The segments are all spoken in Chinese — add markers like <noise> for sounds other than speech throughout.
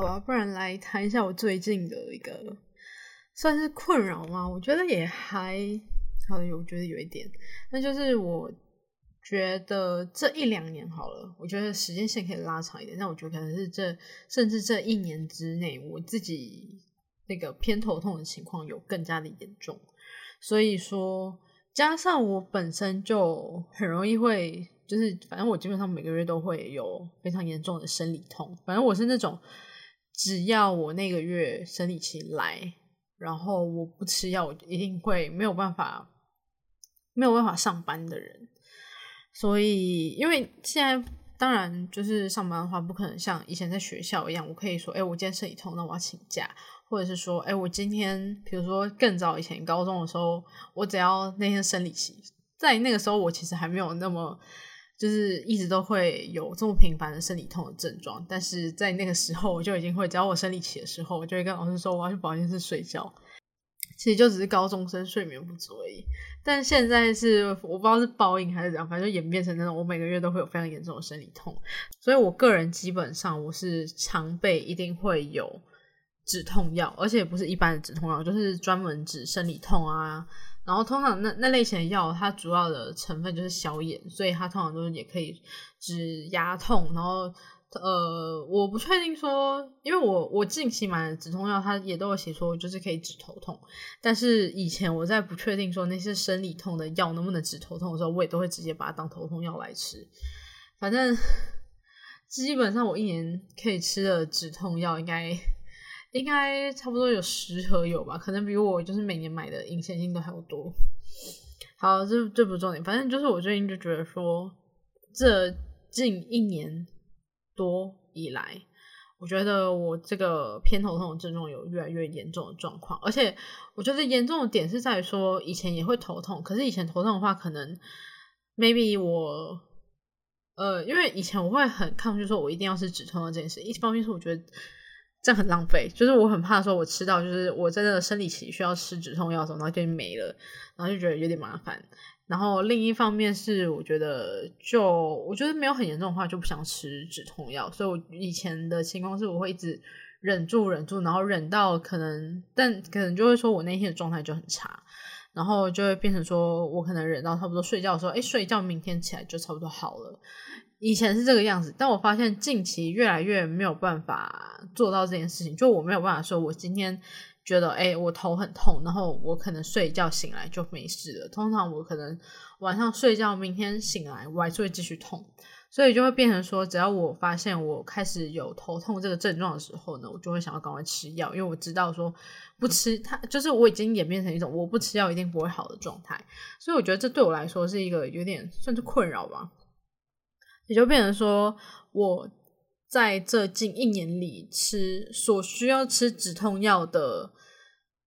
好吧，不然来谈一下我最近的一个算是困扰吗？我觉得也还好，我觉得有一点，那就是我觉得这一两年好了，我觉得时间线可以拉长一点。那我觉得可能是这甚至这一年之内，我自己那个偏头痛的情况有更加的严重，所以说加上我本身就很容易会。就是，反正我基本上每个月都会有非常严重的生理痛。反正我是那种，只要我那个月生理期来，然后我不吃药，我一定会没有办法，没有办法上班的人。所以，因为现在当然就是上班的话，不可能像以前在学校一样，我可以说，哎，我今天生理痛，那我要请假，或者是说，哎，我今天，比如说更早以前高中的时候，我只要那天生理期，在那个时候，我其实还没有那么。就是一直都会有这么频繁的生理痛的症状，但是在那个时候我就已经会，只要我生理期的时候，我就会跟老师说我要去保健室睡觉。其实就只是高中生睡眠不足而已。但现在是我不知道是报应还是怎样，反正就演变成那种我每个月都会有非常严重的生理痛。所以我个人基本上我是常备一定会有止痛药，而且不是一般的止痛药，就是专门止生理痛啊。然后通常那那类型的药，它主要的成分就是消炎，所以它通常都是也可以止牙痛。然后呃，我不确定说，因为我我近期买的止痛药，它也都有写说就是可以止头痛。但是以前我在不确定说那些生理痛的药能不能止头痛的时候，我也都会直接把它当头痛药来吃。反正基本上我一年可以吃的止痛药应该。应该差不多有十盒有吧，可能比我就是每年买的隐形镜都还要多。好，这这不是重点，反正就是我最近就觉得说，这近一年多以来，我觉得我这个偏头痛的症状有越来越严重的状况，而且我觉得严重的点是在于说，以前也会头痛，可是以前头痛的话，可能 maybe 我呃，因为以前我会很抗拒说我一定要是止痛的这件事，一方面是我觉得。这很浪费，就是我很怕说，我吃到就是我在那个生理期需要吃止痛药的时候，然后就没了，然后就觉得有点麻烦。然后另一方面是，我觉得就我觉得没有很严重的话，就不想吃止痛药。所以我以前的情况是，我会一直忍住忍住，然后忍到可能，但可能就会说我那天的状态就很差，然后就会变成说我可能忍到差不多睡觉的时候，哎，睡觉明天起来就差不多好了。以前是这个样子，但我发现近期越来越没有办法做到这件事情。就我没有办法说，我今天觉得哎，我头很痛，然后我可能睡一觉醒来就没事了。通常我可能晚上睡觉，明天醒来我还是会继续痛，所以就会变成说，只要我发现我开始有头痛这个症状的时候呢，我就会想要赶快吃药，因为我知道说不吃它，就是我已经演变成一种我不吃药一定不会好的状态。所以我觉得这对我来说是一个有点算是困扰吧。也就变成说，我在这近一年里吃所需要吃止痛药的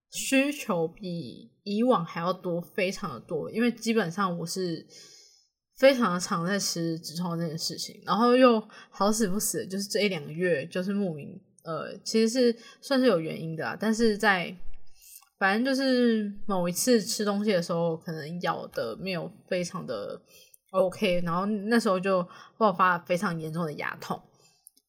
需求比以往还要多，非常的多。因为基本上我是非常的常在吃止痛这件事情，然后又好死不死，就是这一两个月就是莫名呃，其实是算是有原因的，但是在反正就是某一次吃东西的时候，可能咬的没有非常的。OK，然后那时候就爆发非常严重的牙痛，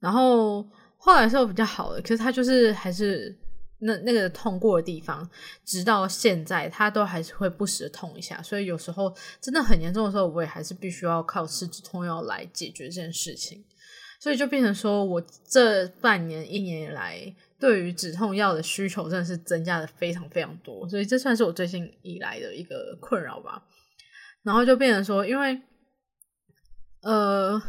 然后后来是比较好的，可是他就是还是那那个痛过的地方，直到现在他都还是会不时的痛一下，所以有时候真的很严重的时候，我也还是必须要靠吃止痛药来解决这件事情，所以就变成说我这半年一年以来对于止痛药的需求真的是增加的非常非常多，所以这算是我最近以来的一个困扰吧，然后就变成说因为。呃，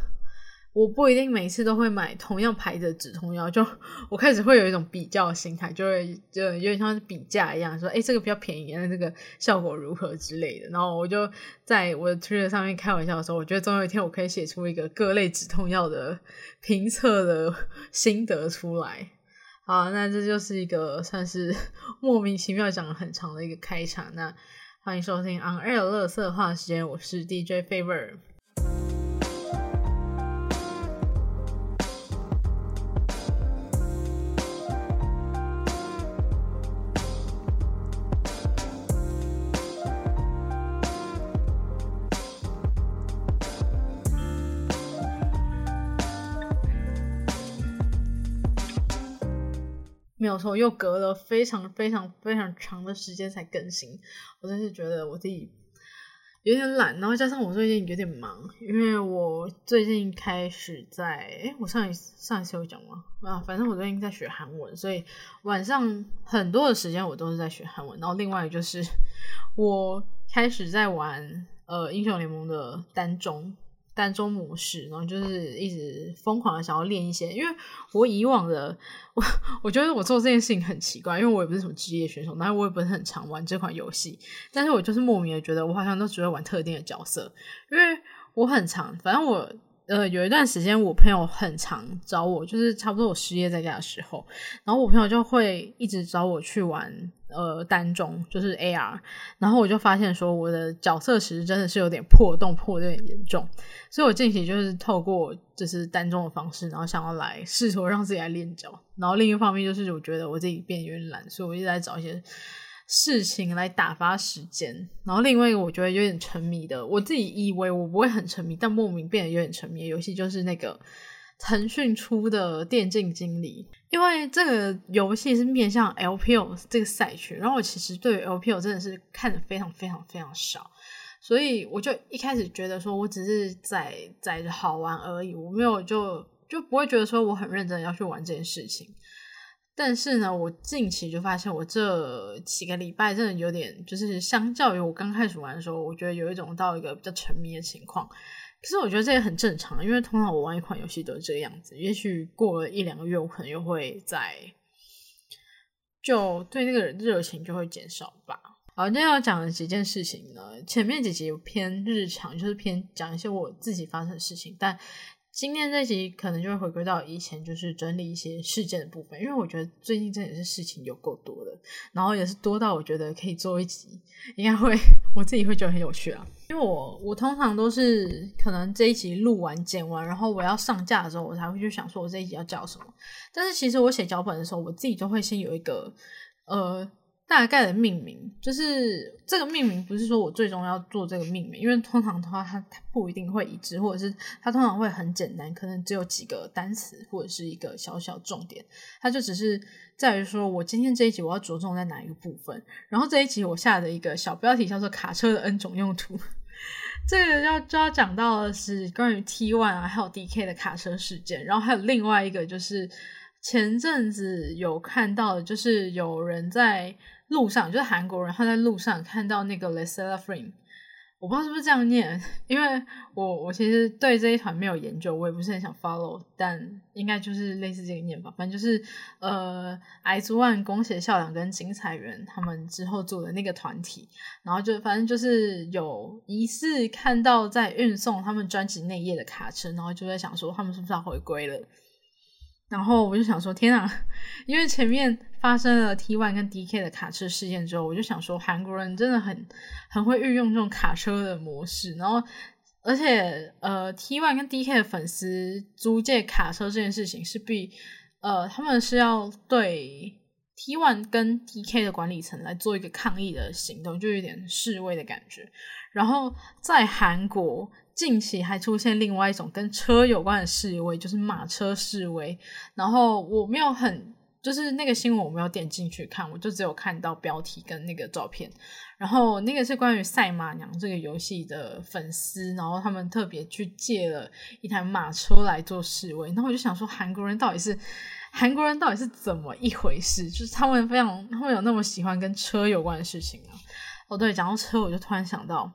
我不一定每次都会买同样牌子的止痛药，就我开始会有一种比较心态，就会就有点像是比价一样，说哎，这个比较便宜，那这个效果如何之类的。然后我就在我的 Twitter 上面开玩笑的时候，我觉得总有一天我可以写出一个各类止痛药的评测的心得出来。好，那这就是一个算是 <laughs> 莫名其妙讲了很长的一个开场。那欢迎收听 On Air 乐色话时间，我是 DJ Favor。没有错，又隔了非常非常非常长的时间才更新。我真是觉得我自己有点懒，然后加上我最近有点忙，因为我最近开始在……哎，我上一上一次有讲吗？啊，反正我最近在学韩文，所以晚上很多的时间我都是在学韩文。然后另外就是我开始在玩呃英雄联盟的单中。单中模式，然后就是一直疯狂的想要练一些，因为我以往的我，我觉得我做这件事情很奇怪，因为我也不是什么职业选手，但是我也不是很常玩这款游戏，但是我就是莫名的觉得我好像都只会玩特定的角色，因为我很常，反正我。呃，有一段时间，我朋友很常找我，就是差不多我失业在家的时候，然后我朋友就会一直找我去玩呃单中，就是 AR，然后我就发现说我的角色其实真的是有点破洞破的有点严重，所以我近期就是透过就是单中的方式，然后想要来试图让自己来练脚，然后另一方面就是我觉得我自己变有点懒，所以我一直在找一些。事情来打发时间，然后另外一个我觉得有点沉迷的，我自己以为我不会很沉迷，但莫名变得有点沉迷的游戏就是那个腾讯出的电竞经理，因为这个游戏是面向 LPL 这个赛区，然后我其实对 LPL 真的是看的非常非常非常少，所以我就一开始觉得说我只是在在着好玩而已，我没有就就不会觉得说我很认真要去玩这件事情。但是呢，我近期就发现，我这几个礼拜真的有点，就是相较于我刚开始玩的时候，我觉得有一种到一个比较沉迷的情况。可是我觉得这也很正常，因为通常我玩一款游戏都是这个样子。也许过了一两个月，我可能又会在，就对那个热情就会减少吧。好，今天要讲的几件事情呢，前面几集偏日常，就是偏讲一些我自己发生的事情，但。今天这集可能就会回归到以前，就是整理一些事件的部分，因为我觉得最近真的是事情有够多的，然后也是多到我觉得可以做一集，应该会我自己会觉得很有趣啊。因为我我通常都是可能这一集录完剪完，然后我要上架的时候，我才会去想说我这一集要叫什么。但是其实我写脚本的时候，我自己都会先有一个呃。大概的命名就是这个命名，不是说我最终要做这个命名，因为通常的话，它它不一定会一致，或者是它通常会很简单，可能只有几个单词或者是一个小小重点，它就只是在于说我今天这一集我要着重在哪一个部分。然后这一集我下的一个小标题叫做“卡车的 N 种用途”，<laughs> 这个要就要讲到的是关于 T One 啊，还有 D K 的卡车事件，然后还有另外一个就是前阵子有看到的，就是有人在。路上就是韩国人，他在路上看到那个 l e s e l a Frame，我不知道是不是这样念，<laughs> 因为我我其实对这一团没有研究，我也不是很想 follow，但应该就是类似这个念法，反正就是呃，i z ONE 宫胁孝良跟金彩媛他们之后组的那个团体，然后就反正就是有疑似看到在运送他们专辑内页的卡车，然后就在想说他们是不是要回归了。然后我就想说，天啊！因为前面发生了 T One 跟 D K 的卡车事件之后，我就想说，韩国人真的很很会运用这种卡车的模式。然后，而且呃，T One 跟 D K 的粉丝租借卡车这件事情是必呃，他们是要对 T One 跟 D K 的管理层来做一个抗议的行动，就有点示威的感觉。然后在韩国。近期还出现另外一种跟车有关的示威，就是马车示威。然后我没有很，就是那个新闻我没有点进去看，我就只有看到标题跟那个照片。然后那个是关于赛马娘这个游戏的粉丝，然后他们特别去借了一台马车来做示威。然后我就想说，韩国人到底是韩国人到底是怎么一回事？就是他们非常他们有那么喜欢跟车有关的事情啊？哦，对，讲到车，我就突然想到。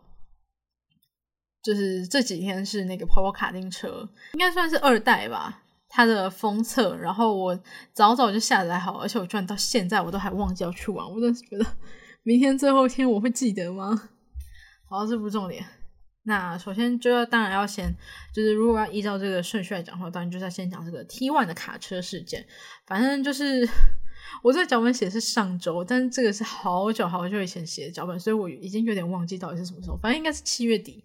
就是这几天是那个跑跑卡丁车，应该算是二代吧，它的封测，然后我早早就下载好，而且我居然到现在我都还忘记要去玩，我真是觉得 <laughs> 明天最后一天我会记得吗？好，这不重点。那首先就要当然要先，就是如果要依照这个顺序来讲的话，当然就是要先讲这个 T One 的卡车事件。反正就是 <laughs> 我这个脚本写的是上周，但是这个是好久好久以前写的脚本，所以我已经有点忘记到底是什么时候，反正应该是七月底。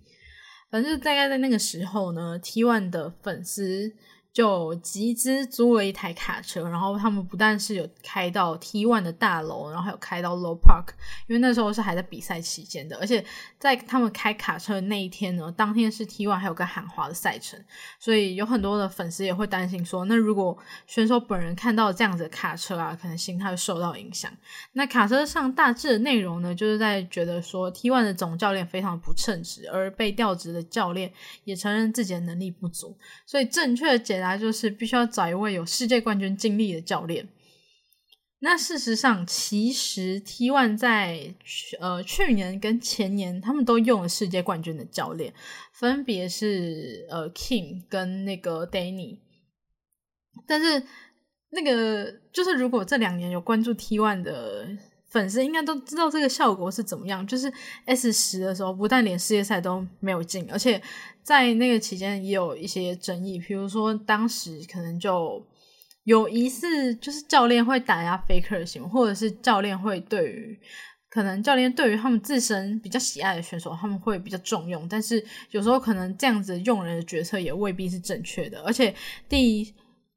反正大概在那个时候呢，T One 的粉丝就集资租了一台卡车，然后他们不但是有开到 T One 的大楼，然后还有开到 Low Park，因为那时候是还在比赛期间的，而且在他们开卡车的那一天呢，当天是 T One 还有个喊话的赛程，所以有很多的粉丝也会担心说，那如果选手本人看到这样子的卡车啊，可能心态会受到影响。那卡车上大致的内容呢，就是在觉得说 T One 的总教练非常不称职，而被调职的教练也承认自己的能力不足，所以正确的解答就是必须要找一位有世界冠军经历的教练。那事实上，其实 T One 在呃去年跟前年，他们都用了世界冠军的教练，分别是呃 King 跟那个 Danny。但是那个就是如果这两年有关注 T One 的粉丝，应该都知道这个效果是怎么样。就是 S 十的时候，不但连世界赛都没有进，而且在那个期间也有一些争议，比如说当时可能就。有疑似就是教练会打压 faker 的行为，或者是教练会对于可能教练对于他们自身比较喜爱的选手，他们会比较重用，但是有时候可能这样子用人的决策也未必是正确的。而且第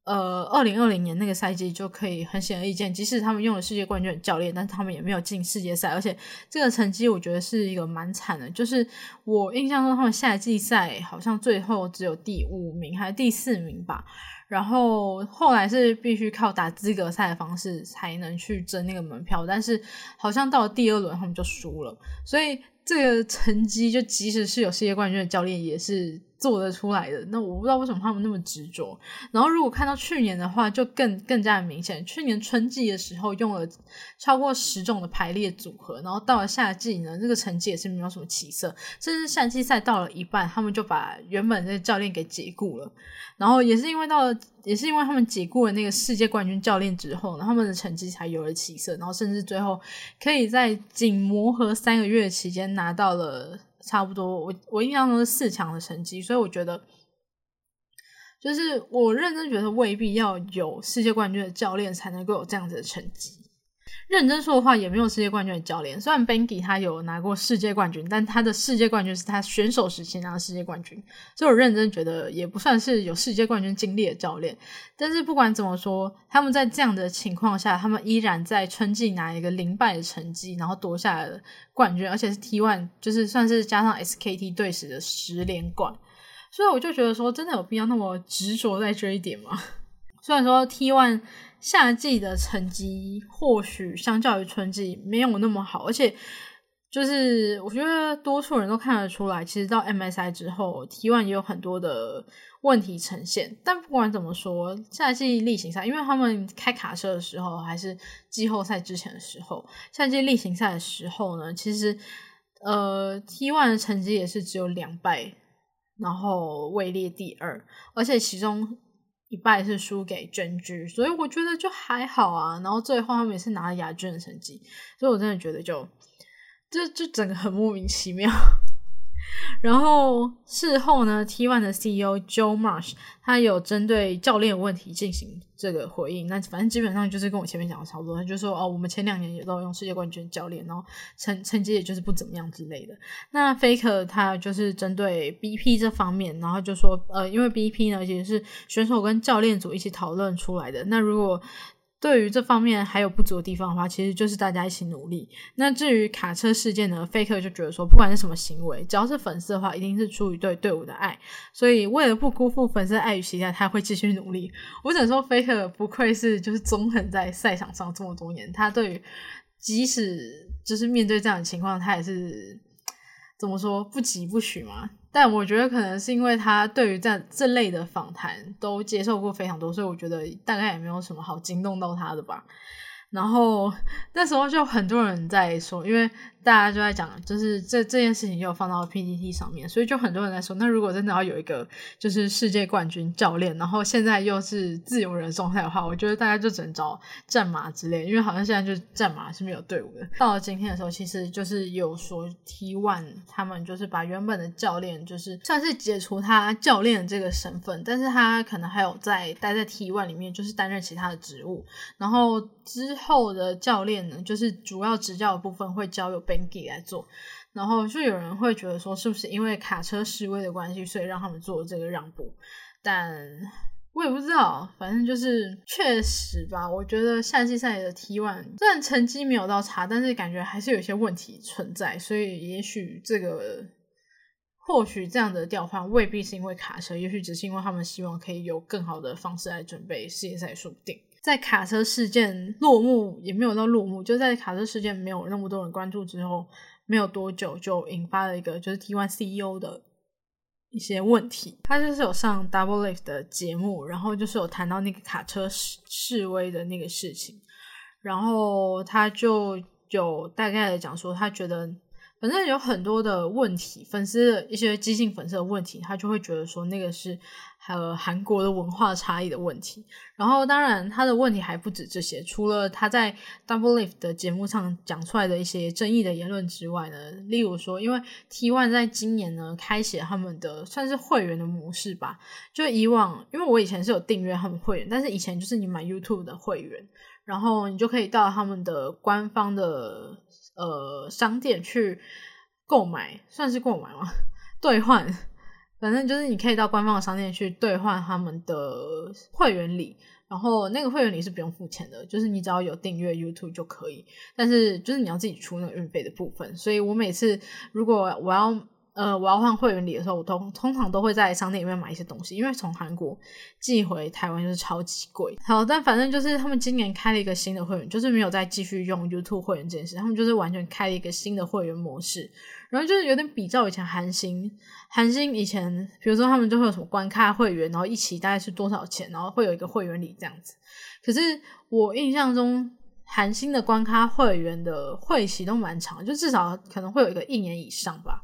呃二零二零年那个赛季就可以很显而易见，即使他们用了世界冠军的教练，但是他们也没有进世界赛，而且这个成绩我觉得是一个蛮惨的。就是我印象中他们夏季赛好像最后只有第五名还是第四名吧。然后后来是必须靠打资格赛的方式才能去争那个门票，但是好像到了第二轮他们就输了，所以这个成绩就即使是有世界冠军的教练也是。做得出来的，那我不知道为什么他们那么执着。然后如果看到去年的话，就更更加明显。去年春季的时候用了超过十种的排列组合，然后到了夏季呢，这个成绩也是没有什么起色。甚至夏季赛到了一半，他们就把原本的教练给解雇了。然后也是因为到了，也是因为他们解雇了那个世界冠军教练之后，呢，他们的成绩才有了起色。然后甚至最后可以在仅磨合三个月期间拿到了。差不多，我我印象中是四强的成绩，所以我觉得，就是我认真觉得未必要有世界冠军的教练才能够有这样子的成绩。认真说的话，也没有世界冠军的教练。虽然 Bengi 他有拿过世界冠军，但他的世界冠军是他选手时期拿的世界冠军，所以我认真觉得也不算是有世界冠军经历的教练。但是不管怎么说，他们在这样的情况下，他们依然在春季拿一个零败的成绩，然后夺下来了冠军，而且是 T One，就是算是加上 SKT 队史的十连冠。所以我就觉得说，真的有必要那么执着在这一点吗？<laughs> 虽然说 T One。夏季的成绩或许相较于春季没有那么好，而且就是我觉得多数人都看得出来，其实到 MSI 之后，T One 也有很多的问题呈现。但不管怎么说，夏季例行赛，因为他们开卡车的时候还是季后赛之前的时候，夏季例行赛的时候呢，其实呃 T One 的成绩也是只有两败，然后位列第二，而且其中。一半是输给真居，所以我觉得就还好啊。然后最后他们也是拿了亚军的成绩，所以我真的觉得就这就整个很莫名其妙。然后事后呢，T One 的 CEO Joe Marsh 他有针对教练问题进行这个回应。那反正基本上就是跟我前面讲的差不多，他就说哦，我们前两年也都用世界冠军教练，然后成成绩也就是不怎么样之类的。那 Faker 他就是针对 BP 这方面，然后就说呃，因为 BP 呢其实是选手跟教练组一起讨论出来的。那如果对于这方面还有不足的地方的话，其实就是大家一起努力。那至于卡车事件呢，Faker 就觉得说，不管是什么行为，只要是粉丝的话，一定是出于对队伍的爱。所以为了不辜负粉丝的爱与期待，他会继续努力。我只能说，Faker 不愧是就是纵横在赛场上这么多年，他对于即使就是面对这样的情况，他也是怎么说不急不徐嘛。但我觉得可能是因为他对于这这类的访谈都接受过非常多，所以我觉得大概也没有什么好惊动到他的吧。然后那时候就很多人在说，因为。大家就在讲，就是这这件事情又放到 PPT 上面，所以就很多人在说，那如果真的要有一个就是世界冠军教练，然后现在又是自由人状态的话，我觉得大家就只能找战马之类，因为好像现在就是战马是没有队伍的。到了今天的时候，其实就是有说 T One 他们就是把原本的教练就是算是解除他教练这个身份，但是他可能还有在待在 T One 里面，就是担任其他的职务。然后之后的教练呢，就是主要执教的部分会交由来做，然后就有人会觉得说，是不是因为卡车示威的关系，所以让他们做这个让步？但我也不知道，反正就是确实吧。我觉得夏季赛的 T1 虽然成绩没有到差，但是感觉还是有些问题存在，所以也许这个或许这样的调换未必是因为卡车，也许只是因为他们希望可以有更好的方式来准备世界赛，说不定。在卡车事件落幕也没有到落幕，就在卡车事件没有那么多人关注之后，没有多久就引发了一个就是 T1 CEO 的一些问题。他就是有上 Double Lift 的节目，然后就是有谈到那个卡车示示威的那个事情，然后他就有大概的讲说，他觉得反正有很多的问题，粉丝的一些激进粉丝的问题，他就会觉得说那个是。还有韩国的文化差异的问题，然后当然他的问题还不止这些，除了他在 Double Lift 的节目上讲出来的一些争议的言论之外呢，例如说，因为 T One 在今年呢开启他们的算是会员的模式吧，就以往因为我以前是有订阅他们会员，但是以前就是你买 YouTube 的会员，然后你就可以到他们的官方的呃商店去购买，算是购买吗？<laughs> 兑换。反正就是你可以到官方的商店去兑换他们的会员礼，然后那个会员礼是不用付钱的，就是你只要有订阅 YouTube 就可以。但是就是你要自己出那个运费的部分。所以我每次如果我要呃我要换会员礼的时候，我通通常都会在商店里面买一些东西，因为从韩国寄回台湾就是超级贵。好，但反正就是他们今年开了一个新的会员，就是没有再继续用 YouTube 会员这件事，他们就是完全开了一个新的会员模式。然后就是有点比较以前韩星，韩星以前，比如说他们就会有什么观看会员，然后一起大概是多少钱，然后会有一个会员礼这样子。可是我印象中，韩星的观看会员的会期都蛮长，就至少可能会有一个一年以上吧。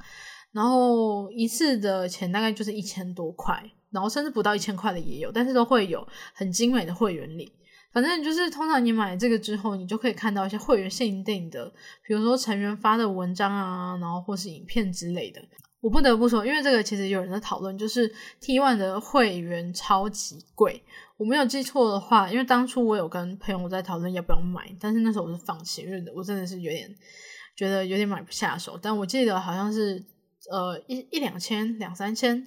然后一次的钱大概就是一千多块，然后甚至不到一千块的也有，但是都会有很精美的会员礼。反正就是，通常你买这个之后，你就可以看到一些会员限定的，比如说成员发的文章啊，然后或是影片之类的。我不得不说，因为这个其实有人在讨论，就是 T One 的会员超级贵。我没有记错的话，因为当初我有跟朋友在讨论要不要买，但是那时候我是放弃，因为我真的是有点觉得有点买不下手。但我记得好像是呃一一两千两三千，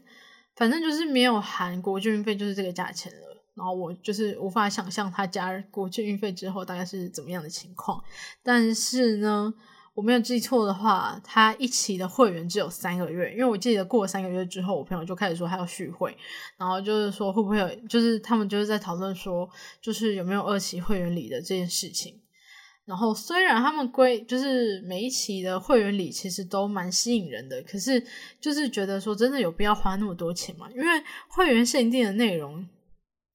反正就是没有含国际运费，就是这个价钱了。然后我就是无法想象他加国际运费之后大概是怎么样的情况，但是呢，我没有记错的话，他一期的会员只有三个月，因为我记得过了三个月之后，我朋友就开始说他要续会，然后就是说会不会有，就是他们就是在讨论说，就是有没有二期会员礼的这件事情。然后虽然他们规就是每一期的会员礼其实都蛮吸引人的，可是就是觉得说真的有必要花那么多钱吗？因为会员限定的内容。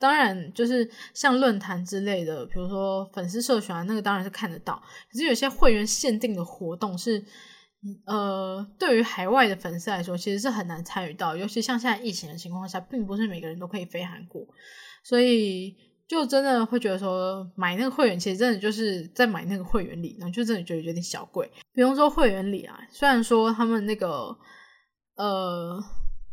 当然，就是像论坛之类的，比如说粉丝社群啊，那个当然是看得到。可是有些会员限定的活动是，呃，对于海外的粉丝来说，其实是很难参与到。尤其像现在疫情的情况下，并不是每个人都可以飞韩国，所以就真的会觉得说，买那个会员其实真的就是在买那个会员礼，然后就真的觉得有点小贵。比如说会员礼啊，虽然说他们那个呃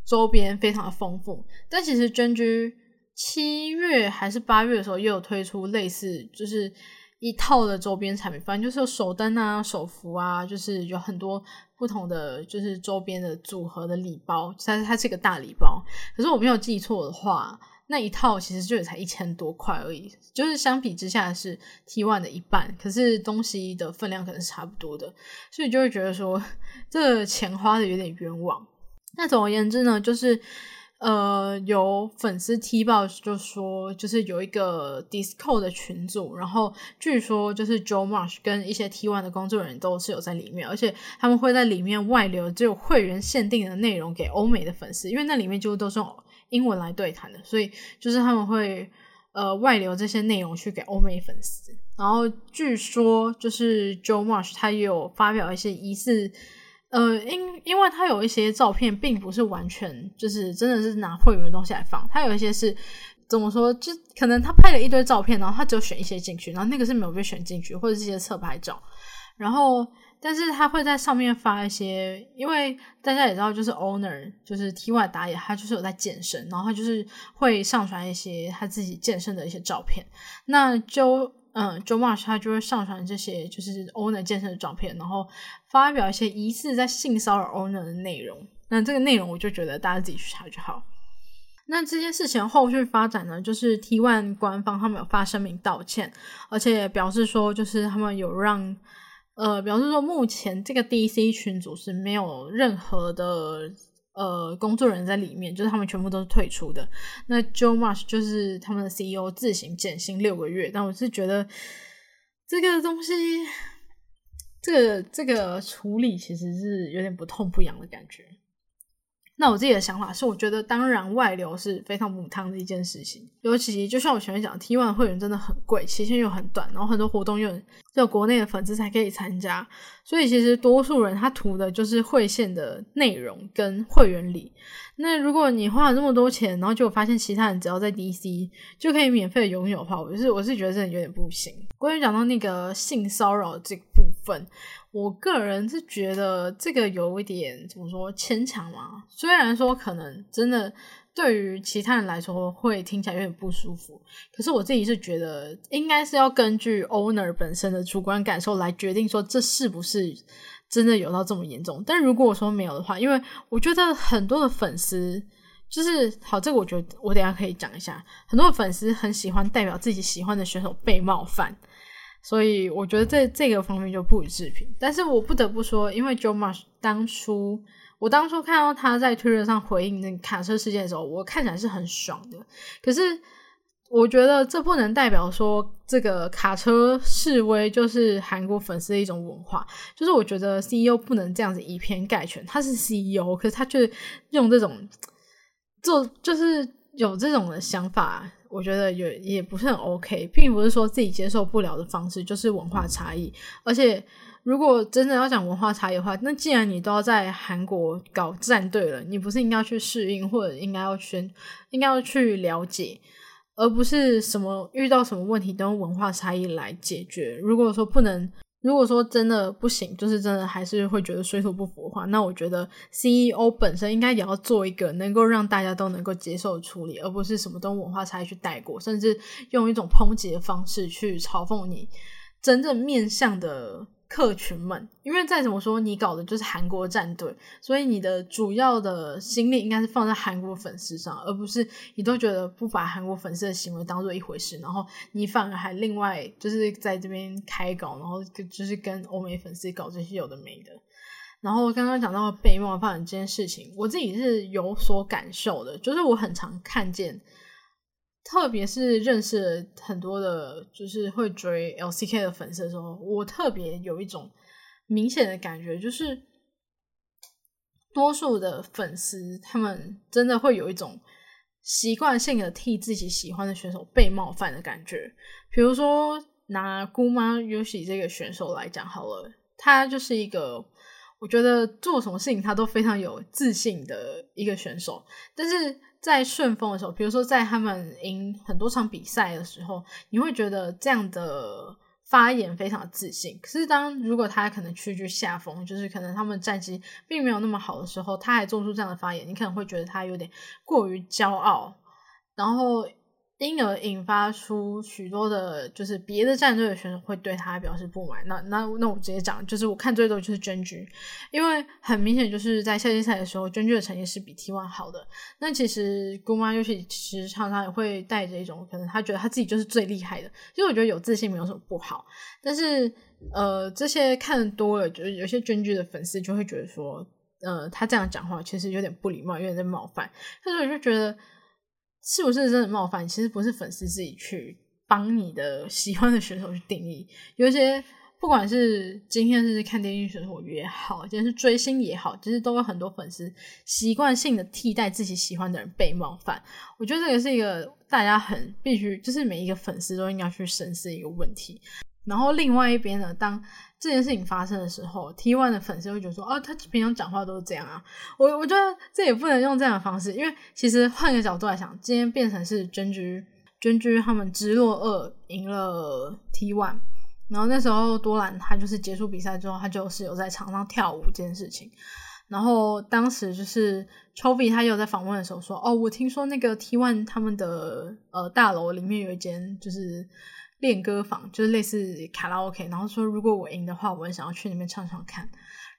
周边非常的丰富，但其实真居。七月还是八月的时候，又有推出类似就是一套的周边产品，反正就是有手灯啊、手幅啊，就是有很多不同的就是周边的组合的礼包。它它是一个大礼包，可是我没有记错的话，那一套其实就才一千多块而已，就是相比之下是 T one 的一半，可是东西的分量可能是差不多的，所以就会觉得说 <laughs> 这钱花的有点冤枉。那总而言之呢，就是。呃，有粉丝踢爆就说，就是有一个 Discord 的群组，然后据说就是 Joe Marsh 跟一些 T One 的工作人员都是有在里面，而且他们会在里面外流只有会员限定的内容给欧美的粉丝，因为那里面就都是用英文来对谈的，所以就是他们会呃外流这些内容去给欧美粉丝。然后据说就是 Joe Marsh 他也有发表一些疑似。呃，因因为他有一些照片，并不是完全就是真的是拿会员的东西来放，他有一些是怎么说，就可能他拍了一堆照片，然后他只有选一些进去，然后那个是没有被选进去，或者是一些侧拍照，然后但是他会在上面发一些，因为大家也知道，就是 owner 就是 T Y 打野，他就是有在健身，然后他就是会上传一些他自己健身的一些照片，那就。嗯，Joe Marsh 他就会上传这些就是 owner 健身的照片，然后发表一些疑似在性骚扰 owner 的内容。那这个内容我就觉得大家自己去查就好。那这件事情后续发展呢，就是 T One 官方他们有发声明道歉，而且表示说，就是他们有让呃表示说，目前这个 DC 群组是没有任何的呃工作人员在里面，就是他们全部都是退出的。那 Joe Marsh 就是他们的 CEO 自行减薪六个月，但我是觉得这个东西。这个这个处理其实是有点不痛不痒的感觉。那我自己的想法是，我觉得当然外流是非常母汤的一件事情，尤其就像我前面讲，T One 会员真的很贵，期限又很短，然后很多活动又只有国内的粉丝才可以参加，所以其实多数人他图的就是会线的内容跟会员礼。那如果你花了那么多钱，然后就发现其他人只要在 DC 就可以免费拥有的话，我是我是觉得真的有点不行。关于讲到那个性骚扰这部分。我个人是觉得这个有一点怎么说牵强嘛？虽然说可能真的对于其他人来说会听起来有点不舒服，可是我自己是觉得应该是要根据 owner 本身的主观感受来决定说这是不是真的有到这么严重。但如果我说没有的话，因为我觉得很多的粉丝就是好，这个我觉得我等下可以讲一下，很多的粉丝很喜欢代表自己喜欢的选手被冒犯。所以我觉得这这个方面就不予置评，但是我不得不说，因为 Joe Marsh 当初我当初看到他在推特上回应那卡车事件的时候，我看起来是很爽的。可是我觉得这不能代表说这个卡车示威就是韩国粉丝的一种文化，就是我觉得 CEO 不能这样子以偏概全，他是 CEO，可是他却用这种做就是有这种的想法。我觉得也也不是很 OK，并不是说自己接受不了的方式，就是文化差异。而且，如果真的要讲文化差异的话，那既然你都要在韩国搞战队了，你不是应该去适应，或者应该要去应该要去了解，而不是什么遇到什么问题都用文化差异来解决。如果说不能。如果说真的不行，就是真的还是会觉得水土不服的话，那我觉得 CEO 本身应该也要做一个能够让大家都能够接受的处理，而不是什么都文化差异去带过，甚至用一种抨击的方式去嘲讽你真正面向的。客群们，因为再怎么说，你搞的就是韩国战队，所以你的主要的心力应该是放在韩国粉丝上，而不是你都觉得不把韩国粉丝的行为当做一回事，然后你反而还另外就是在这边开搞，然后就是跟欧美粉丝搞这些有的没的。然后刚刚讲到被冒犯这件事情，我自己是有所感受的，就是我很常看见。特别是认识很多的，就是会追 LCK 的粉丝的时候，我特别有一种明显的感觉，就是多数的粉丝他们真的会有一种习惯性的替自己喜欢的选手被冒犯的感觉。比如说拿姑妈 Yoshi 这个选手来讲好了，他就是一个我觉得做什么事情他都非常有自信的一个选手，但是。在顺风的时候，比如说在他们赢很多场比赛的时候，你会觉得这样的发言非常自信。可是当如果他可能屈居下风，就是可能他们战绩并没有那么好的时候，他还做出这样的发言，你可能会觉得他有点过于骄傲，然后。因而引发出许多的，就是别的战队的选手会对他表示不满。那那那我直接讲，就是我看最多就是娟君，因为很明显就是在夏季赛的时候，娟君的成绩是比 T One 好的。那其实姑妈尤其其实常常也会带着一种可能，他觉得他自己就是最厉害的。其实我觉得有自信没有什么不好，但是呃，这些看多了，就是有些娟君的粉丝就会觉得说，呃，他这样讲话其实有点不礼貌，有点在冒犯。但是我就觉得。是不是真的冒犯？其实不是粉丝自己去帮你的 <laughs> 喜欢的选手去定义。有一些不管是今天是看电竞选手也好，今天是追星也好，其实都有很多粉丝习惯性的替代自己喜欢的人被冒犯。我觉得这个是一个大家很必须，就是每一个粉丝都应该去深思一个问题。然后另外一边呢，当这件事情发生的时候，T One 的粉丝会觉得说：“哦，他平常讲话都是这样啊。”我我觉得这也不能用这样的方式，因为其实换个角度来想，今天变成是娟居娟居他们直落二赢了 T One，然后那时候多兰他就是结束比赛之后，他就是有在场上跳舞这件事情。然后当时就是 Chovy 他有在访问的时候说：“哦，我听说那个 T One 他们的呃大楼里面有一间就是。”练歌房就是类似卡拉 OK，然后说如果我赢的话，我很想要去那边唱唱看。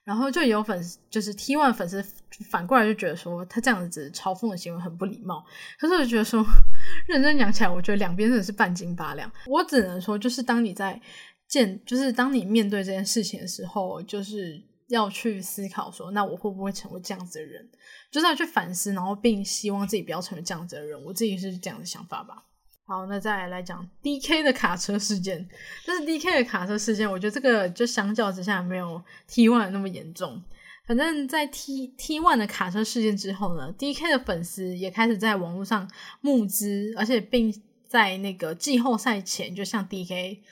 然后就有粉丝，就是 T One 粉丝反过来就觉得说他这样子嘲讽的行为很不礼貌。可是我就觉得说，<laughs> 认真讲起来，我觉得两边真的是半斤八两。我只能说，就是当你在见，就是当你面对这件事情的时候，就是要去思考说，那我会不会成为这样子的人？就是要去反思，然后并希望自己不要成为这样子的人。我自己是这样的想法吧。好，那再来讲 D K 的卡车事件。就是 D K 的卡车事件，我觉得这个就相较之下没有 T One 那么严重。反正，在 T T One 的卡车事件之后呢，D K 的粉丝也开始在网络上募资，而且并在那个季后赛前就向 D K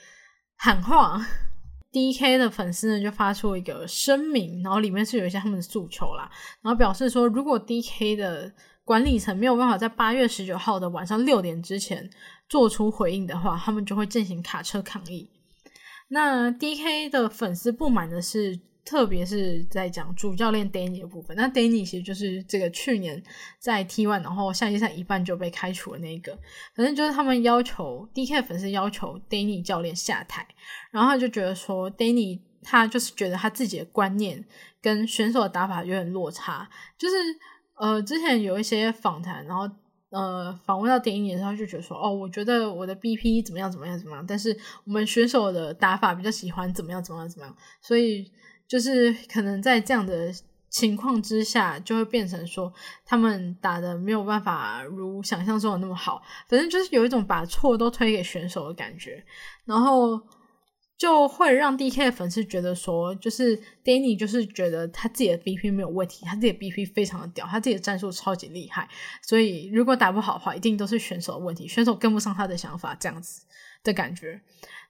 喊话。D K 的粉丝呢就发出一个声明，然后里面是有一些他们的诉求啦，然后表示说，如果 D K 的管理层没有办法在八月十九号的晚上六点之前做出回应的话，他们就会进行卡车抗议。那 D K 的粉丝不满的是，特别是在讲主教练 Danny 的部分。那 Danny 其实就是这个去年在 T One 然后夏季赛一半就被开除的那个，反正就是他们要求 D K 粉丝要求 Danny 教练下台，然后他就觉得说 Danny 他就是觉得他自己的观念跟选手的打法有点落差，就是。呃，之前有一些访谈，然后呃，访问到电影的时候就觉得说，哦，我觉得我的 BP 怎么样怎么样怎么样，但是我们选手的打法比较喜欢怎么样怎么样怎么样，所以就是可能在这样的情况之下，就会变成说他们打的没有办法如想象中的那么好，反正就是有一种把错都推给选手的感觉，然后。就会让 D K 的粉丝觉得说，就是 Danny 就是觉得他自己的 B P 没有问题，他自己的 B P 非常的屌，他自己的战术超级厉害，所以如果打不好的话，一定都是选手的问题，选手跟不上他的想法这样子的感觉。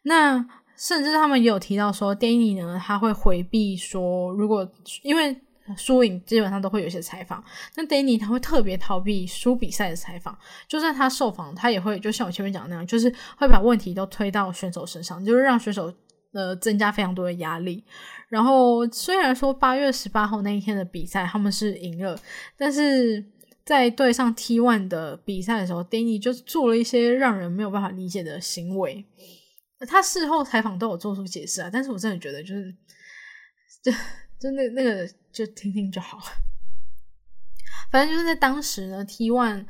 那甚至他们也有提到说，Danny 呢，他会回避说，如果因为输赢基本上都会有一些采访，那 Danny 他会特别逃避输比赛的采访，就算他受访，他也会就像我前面讲的那样，就是会把问题都推到选手身上，就是让选手。呃，增加非常多的压力。然后虽然说八月十八号那一天的比赛他们是赢了，但是在对上 T One 的比赛的时候，Danny 就做了一些让人没有办法理解的行为。他事后采访都有做出解释啊，但是我真的觉得就是，<laughs> 就那那个就听听就好了。反正就是在当时呢，T One。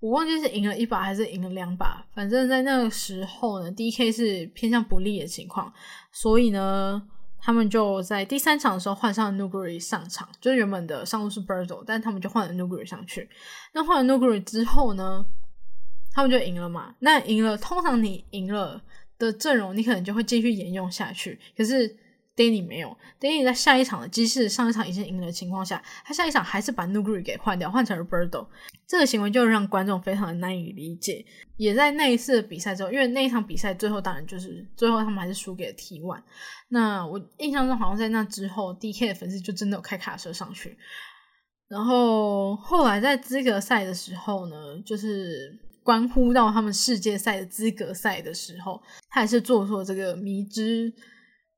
我忘记是赢了一把还是赢了两把，反正在那个时候呢，D K 是偏向不利的情况，所以呢，他们就在第三场的时候换上 Nuguri 上场，就是原本的上路是 Birdo，但他们就换了 Nuguri 上去。那换了 Nuguri 之后呢，他们就赢了嘛。那赢了，通常你赢了的阵容，你可能就会继续沿用下去。可是 Danny 没有，Danny 在下一场的机制上一场已经赢了的情况下，他下一场还是把 Nuguri 给换掉，换成了 Birdo。这个行为就让观众非常的难以理解。也在那一次的比赛之后，因为那一场比赛最后当然就是最后他们还是输给了 T One。那我印象中好像在那之后，D K 的粉丝就真的有开卡车上去。然后后来在资格赛的时候呢，就是关乎到他们世界赛的资格赛的时候，他还是做出了这个迷之。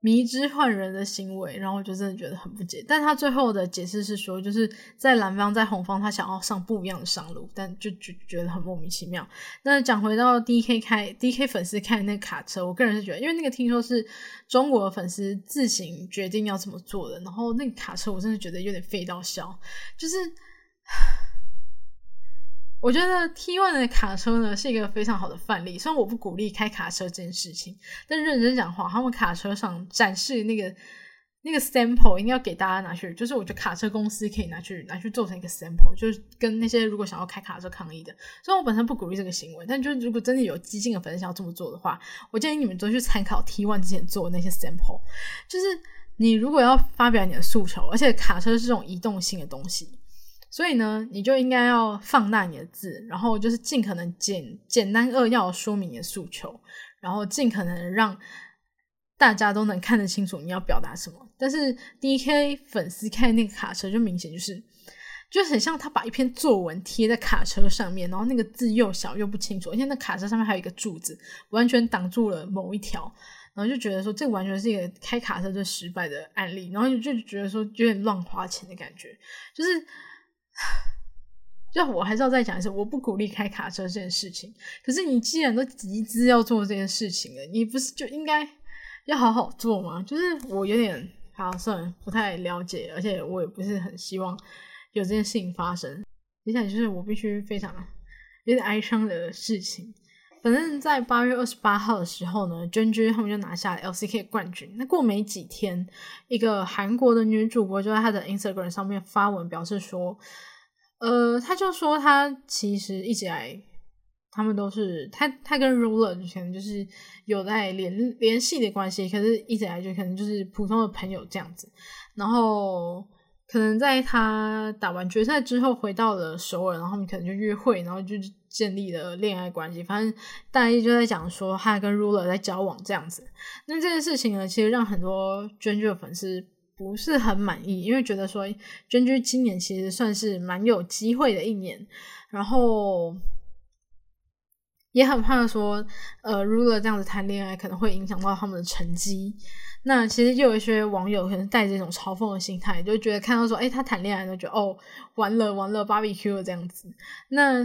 迷之换人的行为，然后我就真的觉得很不解。但他最后的解释是说，就是在蓝方在红方，他想要上不一样的上路，但就就觉得很莫名其妙。那讲回到 D K 开 D K 粉丝开那卡车，我个人是觉得，因为那个听说是中国粉丝自行决定要这么做的，然后那个卡车我真的觉得有点废到笑，就是。我觉得 T One 的卡车呢是一个非常好的范例。虽然我不鼓励开卡车这件事情，但认真讲话，他们卡车上展示那个那个 sample 应该要给大家拿去，就是我觉得卡车公司可以拿去拿去做成一个 sample，就是跟那些如果想要开卡车抗议的。虽然我本身不鼓励这个行为，但就是如果真的有激进的粉丝想要这么做的话，我建议你们都去参考 T One 之前做的那些 sample。就是你如果要发表你的诉求，而且卡车是这种移动性的东西。所以呢，你就应该要放大你的字，然后就是尽可能简简单扼要说明你的诉求，然后尽可能让大家都能看得清楚你要表达什么。但是 D K 粉丝看那个卡车，就明显就是就很像他把一篇作文贴在卡车上面，然后那个字又小又不清楚，而且那卡车上面还有一个柱子，完全挡住了某一条，然后就觉得说这完全是一个开卡车最失败的案例，然后就觉得说有点乱花钱的感觉，就是。<laughs> 就我还是要再讲一次，我不鼓励开卡车这件事情。可是你既然都集资要做这件事情了，你不是就应该要好好做吗？就是我有点好算了，不太了解，而且我也不是很希望有这件事情发生。接下来就是我必须非常有点哀伤的事情。反正，在八月二十八号的时候呢，娟娟他们就拿下 LCK 冠军。那过没几天，一个韩国的女主播就在她的 Instagram 上面发文表示说，呃，她就说她其实一直来，他们都是她她跟 Ruler 可能就是有在联联系的关系，可是一直来就可能就是普通的朋友这样子。然后可能在他打完决赛之后回到了首尔，然后他们可能就约会，然后就。建立了恋爱关系，反正大一就在讲说他跟 Ruler 在交往这样子。那这件事情呢，其实让很多娟娟的粉丝不是很满意，因为觉得说娟娟今年其实算是蛮有机会的一年，然后也很怕说呃 Ruler 这样子谈恋爱可能会影响到他们的成绩。那其实就有一些网友可能带着一种嘲讽的心态，就觉得看到说哎他谈恋爱，就觉得哦完了完了 Barbecue 这样子。那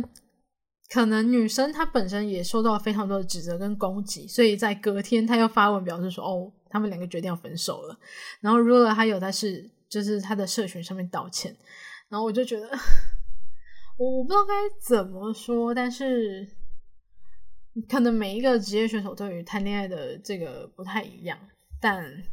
可能女生她本身也受到非常多的指责跟攻击，所以在隔天她又发文表示说：“哦，他们两个决定要分手了。”然后 Ruler 他有在是就是他的社群上面道歉，然后我就觉得我我不知道该怎么说，但是可能每一个职业选手对于谈恋爱的这个不太一样，但。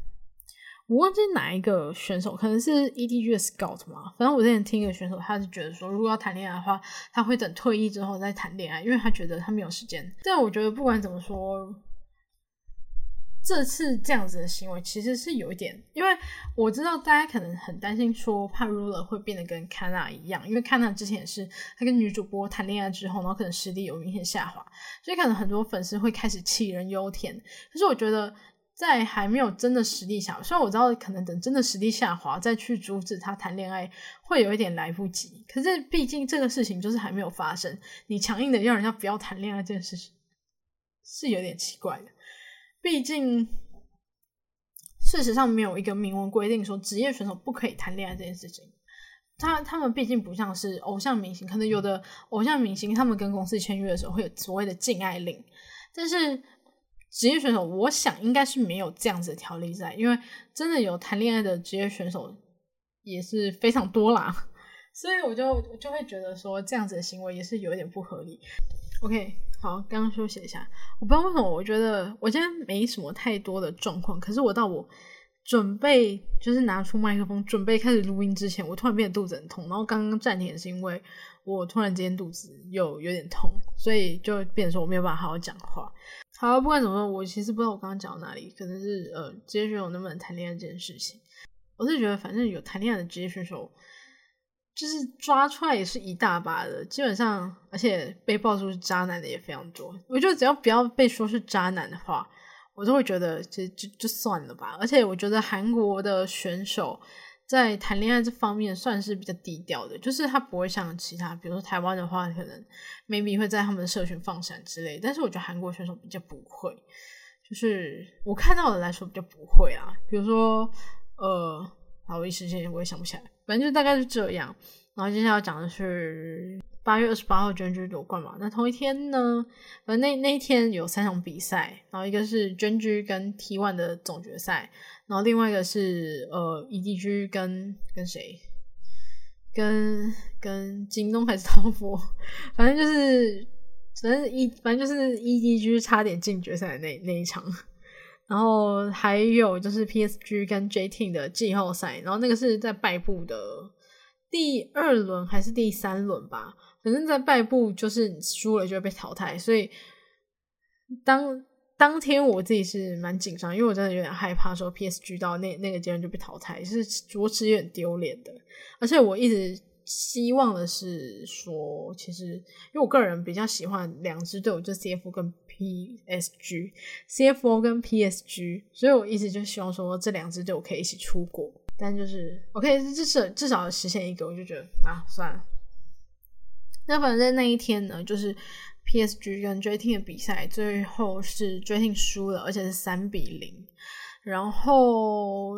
我忘记哪一个选手，可能是 EDG 的 Scout 嘛。反正我之前听一个选手，他是觉得说，如果要谈恋爱的话，他会等退役之后再谈恋爱，因为他觉得他没有时间。但我觉得不管怎么说，这次这样子的行为其实是有一点，因为我知道大家可能很担心说，怕 Ruler 会变得跟 Kana 一样，因为 Kana 之前也是他跟女主播谈恋爱之后，然后可能实力有明显下滑，所以可能很多粉丝会开始杞人忧天。可是我觉得。在还没有真的实力下，虽然我知道可能等真的实力下滑再去阻止他谈恋爱会有一点来不及，可是毕竟这个事情就是还没有发生，你强硬的让人家不要谈恋爱这件事情是有点奇怪的。毕竟事实上没有一个明文规定说职业选手不可以谈恋爱这件事情，他他们毕竟不像是偶像明星，可能有的偶像明星他们跟公司签约的时候会有所谓的禁爱令，但是。职业选手，我想应该是没有这样子的条例在，因为真的有谈恋爱的职业选手也是非常多啦，<laughs> 所以我就就会觉得说这样子的行为也是有一点不合理。OK，好，刚刚休息一下，我不知道为什么，我觉得我今天没什么太多的状况，可是我到我准备就是拿出麦克风准备开始录音之前，我突然变得肚子很痛，然后刚刚暂停是因为我突然之间肚子又有点痛，所以就变成说我没有办法好好讲话。好，不管怎么说，我其实不知道我刚刚讲到哪里，可能是呃职业选手能不能谈恋爱这件事情。我是觉得，反正有谈恋爱的职业选手，就是抓出来也是一大把的，基本上，而且被爆出是渣男的也非常多。我觉得只要不要被说是渣男的话，我都会觉得就就就算了吧。而且我觉得韩国的选手。在谈恋爱这方面算是比较低调的，就是他不会像其他，比如说台湾的话，可能 maybe 会在他们的社群放闪之类。但是我觉得韩国选手比较不会，就是我看到的来说比较不会啊。比如说，呃，啊，我一时间我也想不起来，反正就大概是这样。然后接下来要讲的是八月二十八号娟娟夺冠嘛，那同一天呢，反正那那一天有三场比赛，然后一个是娟娟跟 T One 的总决赛。然后另外一个是呃，EDG 跟跟谁，跟跟京东还是滔博，反正就是反正一反正就是 EDG 差点进决赛的那那一场，然后还有就是 PSG 跟 JTeam 的季后赛，然后那个是在败部的第二轮还是第三轮吧，反正在败部就是输了就会被淘汰，所以当。当天我自己是蛮紧张，因为我真的有点害怕，说 PSG 到那那个阶段就被淘汰，是着实有点丢脸的。而且我一直希望的是说，其实因为我个人比较喜欢两支队伍，就 CFO 跟 PSG，CFO 跟 PSG，所以我一直就希望说这两支队伍可以一起出国。但就是 OK，至少至少实现一个，我就觉得啊，算了。那反正那一天呢，就是。P.S.G 跟 J.T 的比赛，最后是 J.T 输了，而且是三比零。然后，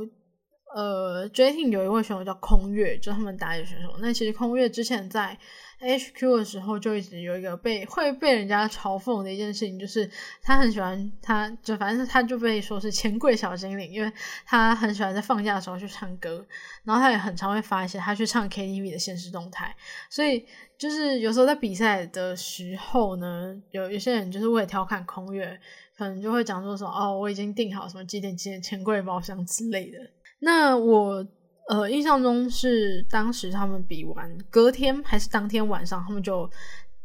呃，J Team 有一位选手叫空月，就他们打野选手。那其实空月之前在 HQ 的时候就一直有一个被会被人家嘲讽的一件事情，就是他很喜欢，他就反正他就被说是钱柜小精灵，因为他很喜欢在放假的时候去唱歌，然后他也很常会发一些他去唱 KTV 的现实动态，所以就是有时候在比赛的时候呢，有有些人就是为了调侃空月，可能就会讲说说哦，我已经订好什么几点几点钱柜包厢之类的。那我呃印象中是当时他们比完隔天还是当天晚上，他们就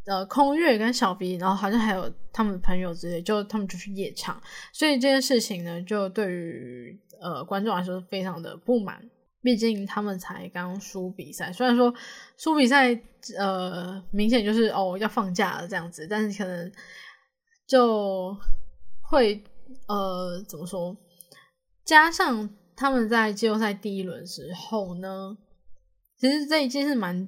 呃空月跟小 B，然后好像还有他们的朋友之类，就他们就去夜场，所以这件事情呢，就对于呃观众来说非常的不满，毕竟他们才刚输比赛，虽然说输比赛呃明显就是哦要放假了这样子，但是可能就会呃怎么说，加上。他们在季后赛第一轮时候呢，其实这一季是蛮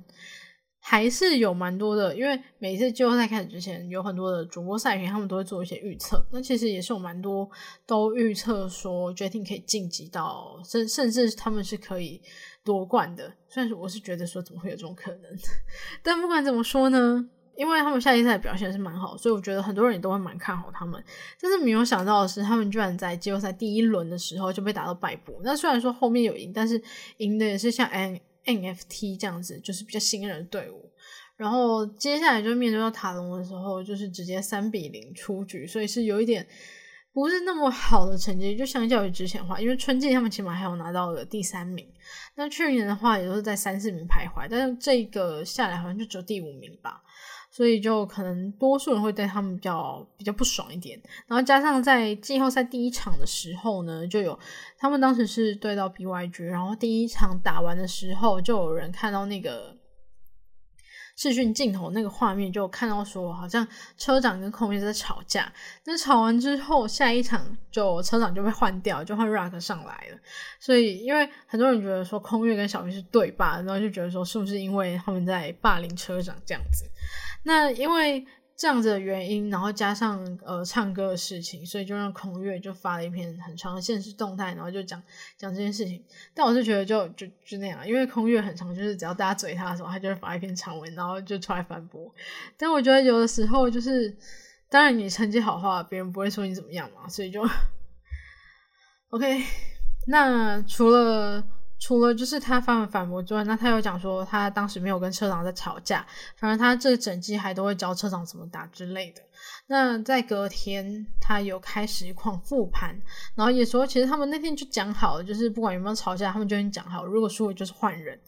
还是有蛮多的，因为每次季后赛开始之前，有很多的主播赛评，他们都会做一些预测。那其实也是有蛮多都预测说决定可以晋级到，甚甚至他们是可以夺冠的。虽然说我是觉得说怎么会有这种可能，<laughs> 但不管怎么说呢。因为他们夏季赛表现是蛮好，所以我觉得很多人也都会蛮看好他们。但是没有想到的是，他们居然在季后赛第一轮的时候就被打到败部。那虽然说后面有赢，但是赢的也是像 N NFT 这样子，就是比较新人的队伍。然后接下来就面对到塔隆的时候，就是直接三比零出局，所以是有一点不是那么好的成绩。就相较于之前的话，因为春季他们起码还有拿到了第三名，那去年的话也都是在三四名徘徊，但是这个下来好像就只有第五名吧。所以就可能多数人会对他们比较比较不爽一点，然后加上在季后赛第一场的时候呢，就有他们当时是对到 BYG，然后第一场打完的时候，就有人看到那个视讯镜头那个画面，就看到说好像车长跟空月在吵架，但吵完之后，下一场就车长就被换掉，就换 Rock 上来了。所以因为很多人觉得说空月跟小鱼是对霸，然后就觉得说是不是因为他们在霸凌车长这样子。那因为这样子的原因，然后加上呃唱歌的事情，所以就让空月就发了一篇很长的现实动态，然后就讲讲这件事情。但我是觉得就就就那样，因为空月很长，就是只要大家嘴他的时候，他就会发一篇长文，然后就出来反驳。但我觉得有的时候就是，当然你成绩好的话，别人不会说你怎么样嘛，所以就 <laughs> OK。那除了。除了就是他发文反驳之外，那他又讲说他当时没有跟车长在吵架，反正他这整季还都会教车长怎么打之类的。那在隔天，他有开实况复盘，然后也说其实他们那天就讲好了，就是不管有没有吵架，他们就已经讲好，如果输了就是换人。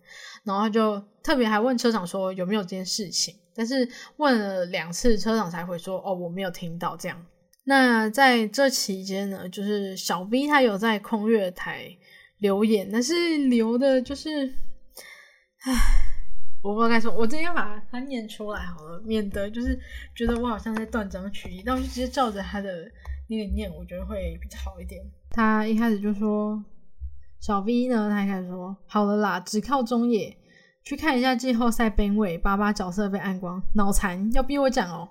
然后就特别还问车长说有没有这件事情，但是问了两次，车长才会说哦我没有听到这样。那在这期间呢，就是小 B 他有在空月台。留言，但是留的就是，唉，我不知道该说，我直接把它念出来好了，免得就是觉得我好像在断章取义，那我就直接照着他的那个念，我觉得会比较好一点。他一开始就说，小 V 呢，他一开始说，好了啦，只靠中野去看一下季后赛边位，八八角色被暗光，脑残，要逼我讲哦，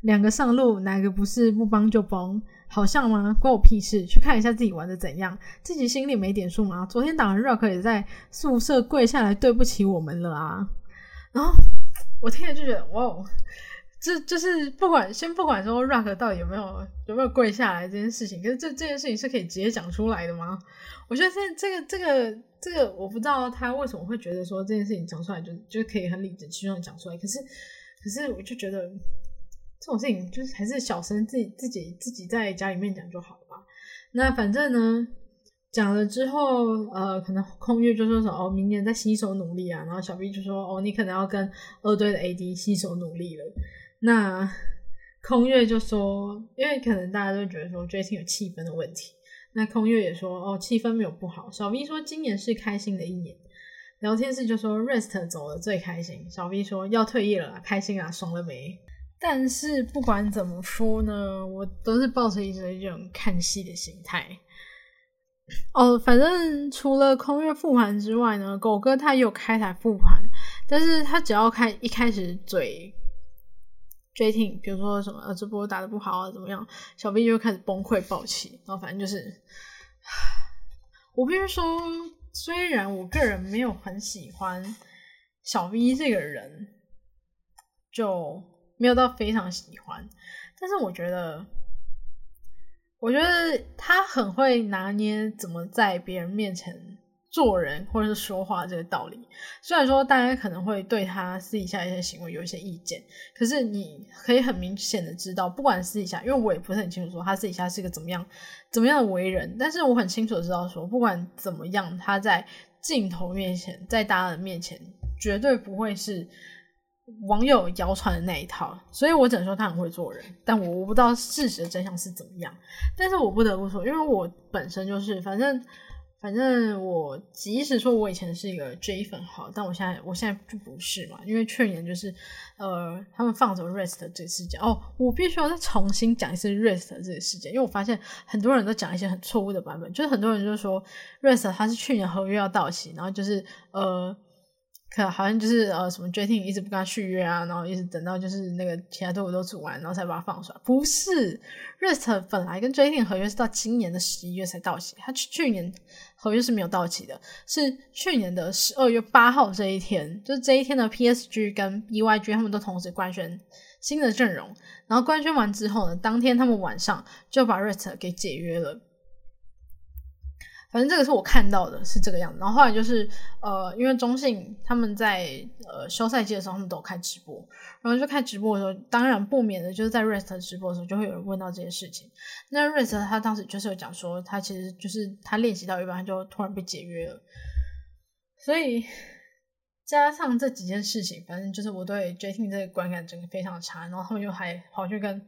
两个上路，哪个不是不帮就崩？好像吗？关我屁事！去看一下自己玩的怎样，自己心里没点数吗？昨天打完 Rock 也在宿舍跪下来对不起我们了啊！然后我听了就觉得，哇，这就是不管先不管说 Rock 到底有没有有没有跪下来这件事情，可是这这件事情是可以直接讲出来的吗？我觉得这这个这个这个，我不知道他为什么会觉得说这件事情讲出来就就可以很理直气壮讲出来，可是可是我就觉得。这种事情就是还是小声自己自己自己在家里面讲就好了吧。那反正呢，讲了之后，呃，可能空月就说什么哦，明年再携手努力啊。然后小 B 就说哦，你可能要跟二队的 AD 携手努力了。那空月就说，因为可能大家都觉得说最近有气氛的问题。那空月也说哦，气氛没有不好。小 B 说今年是开心的一年。聊天室就说 Rest 走了最开心。小 B 说要退役了，开心啊，爽了没？但是不管怎么说呢，我都是抱着一种看戏的心态。哦，反正除了空月复盘之外呢，狗哥他也有开台复盘，但是他只要开一开始嘴追听，比如说什么呃这波打的不好啊怎么样，小 B 就开始崩溃暴起，然后反正就是，我必须说虽然我个人没有很喜欢小 V 这个人，就没有到非常喜欢，但是我觉得，我觉得他很会拿捏怎么在别人面前。做人或者是说话这个道理，虽然说大家可能会对他私底下一些行为有一些意见，可是你可以很明显的知道，不管私底下，因为我也不是很清楚说他私底下是一个怎么样怎么样的为人，但是我很清楚的知道说，不管怎么样，他在镜头面前，在大家的面前，绝对不会是网友谣传的那一套，所以我只能说他很会做人，但我我不知道事实的真相是怎么样，但是我不得不说，因为我本身就是反正。反正我即使说我以前是一个 J 粉好，但我现在我现在就不是嘛，因为去年就是呃他们放走 Rest 这个事件哦，我必须要再重新讲一次 Rest 这个事件，因为我发现很多人都讲一些很错误的版本，就是很多人就说 Rest 他是去年合约要到期，然后就是呃。可好像就是呃什么 Jettin 一直不跟他续约啊，然后一直等到就是那个其他队伍都组完，然后才把他放出来。不是，Rest 本来跟 Jettin 合约是到今年的十一月才到期，他去去年合约是没有到期的，是去年的十二月八号这一天，就是这一天的 P S G 跟 B Y G 他们都同时官宣新的阵容，然后官宣完之后呢，当天他们晚上就把 Rest 给解约了。反正这个是我看到的，是这个样子。然后后来就是，呃，因为中信他们在呃休赛季的时候，他们都开直播，然后就开直播的时候，当然不免的就是在 Rest 直播的时候，就会有人问到这件事情。那 Rest 他当时就是有讲说，他其实就是他练习到一半，他就突然被解约了。所以加上这几件事情，反正就是我对 J T 这个观感整个非常差。然后他们又还跑去跟。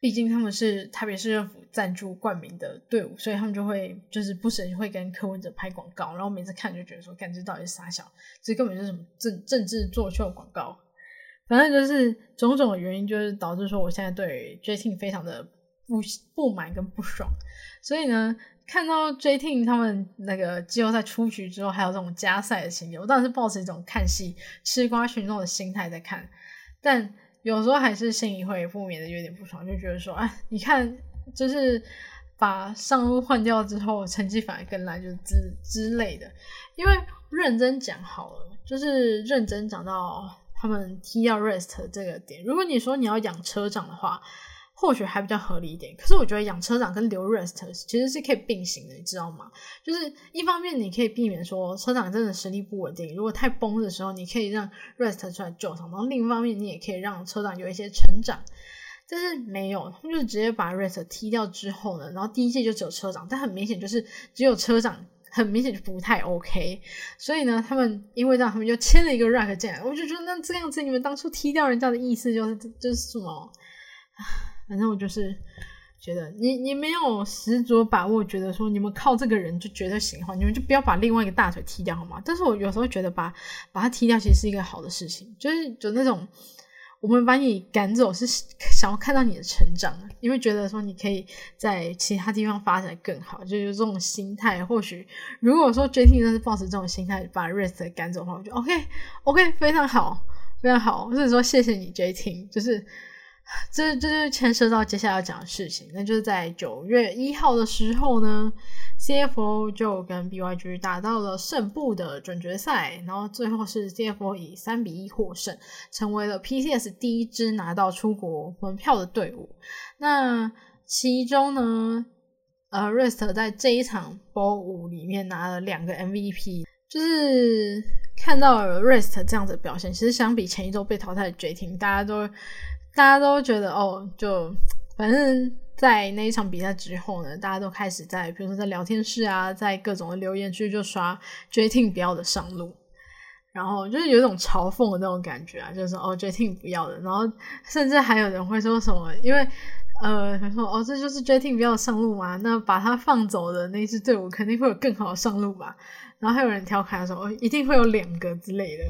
毕竟他们是台北市政府赞助冠名的队伍，所以他们就会就是不时会跟柯文哲拍广告，然后每次看就觉得说，感觉到底是傻小，这根本就是什么政政治作秀广告。反正就是种种的原因，就是导致说我现在对 J T 非常的不不满跟不爽。所以呢，看到 J T 他们那个季后赛出局之后，还有这种加赛的情节，我当然是抱持一种看戏吃瓜群众的心态在看，但。有时候还是心里会不免的有点不爽，就觉得说，哎，你看，就是把上路换掉之后，成绩反而更烂，就之之类的。因为认真讲好了，就是认真讲到他们踢掉 rest 这个点。如果你说你要养车长的话。或许还比较合理一点，可是我觉得养车长跟留 rest 其实是可以并行的，你知道吗？就是一方面你可以避免说车长真的实力不稳定，如果太崩的时候，你可以让 rest 出来救他；然后另一方面你也可以让车长有一些成长。但是没有，他们就直接把 rest 踢掉之后呢，然后第一届就只有车长，但很明显就是只有车长，很明显就不太 OK。所以呢，他们因为这样，他们就签了一个 rack 进来，我就觉得那这样子，你们当初踢掉人家的意思就是就是什么？反正我就是觉得，你你没有十足把握，觉得说你们靠这个人就觉得行的话，你们就不要把另外一个大腿踢掉好吗？但是我有时候觉得把把他踢掉其实是一个好的事情，就是就那种我们把你赶走是想要看到你的成长，因为觉得说你可以在其他地方发展更好，就有这种心态。或许如果说 J T 真是抱持这种心态把 Rest 赶走的话，我就 OK OK 非常好非常好，或者说谢谢你 J T，就是。<laughs> 这这就牵涉到接下来要讲的事情，那就是在九月一号的时候呢，CFO 就跟 BYG 打到了胜部的准决赛，然后最后是 CFO 以三比一获胜，成为了 PCS 第一支拿到出国门票的队伍。那其中呢，呃，Rest 在这一场 BO 五里面拿了两个 MVP，就是看到了 Rest 这样子的表现，其实相比前一周被淘汰的 J 婷大家都。大家都觉得哦，就反正在那一场比赛之后呢，大家都开始在，比如说在聊天室啊，在各种的留言区就刷 J T 不要的上路，然后就是有一种嘲讽的那种感觉啊，就是说哦 J T 不要的，然后甚至还有人会说什么，因为呃，他说哦这就是 J T 不要上路嘛，那把他放走的那支队伍肯定会有更好的上路吧，然后还有人调侃说哦一定会有两个之类的。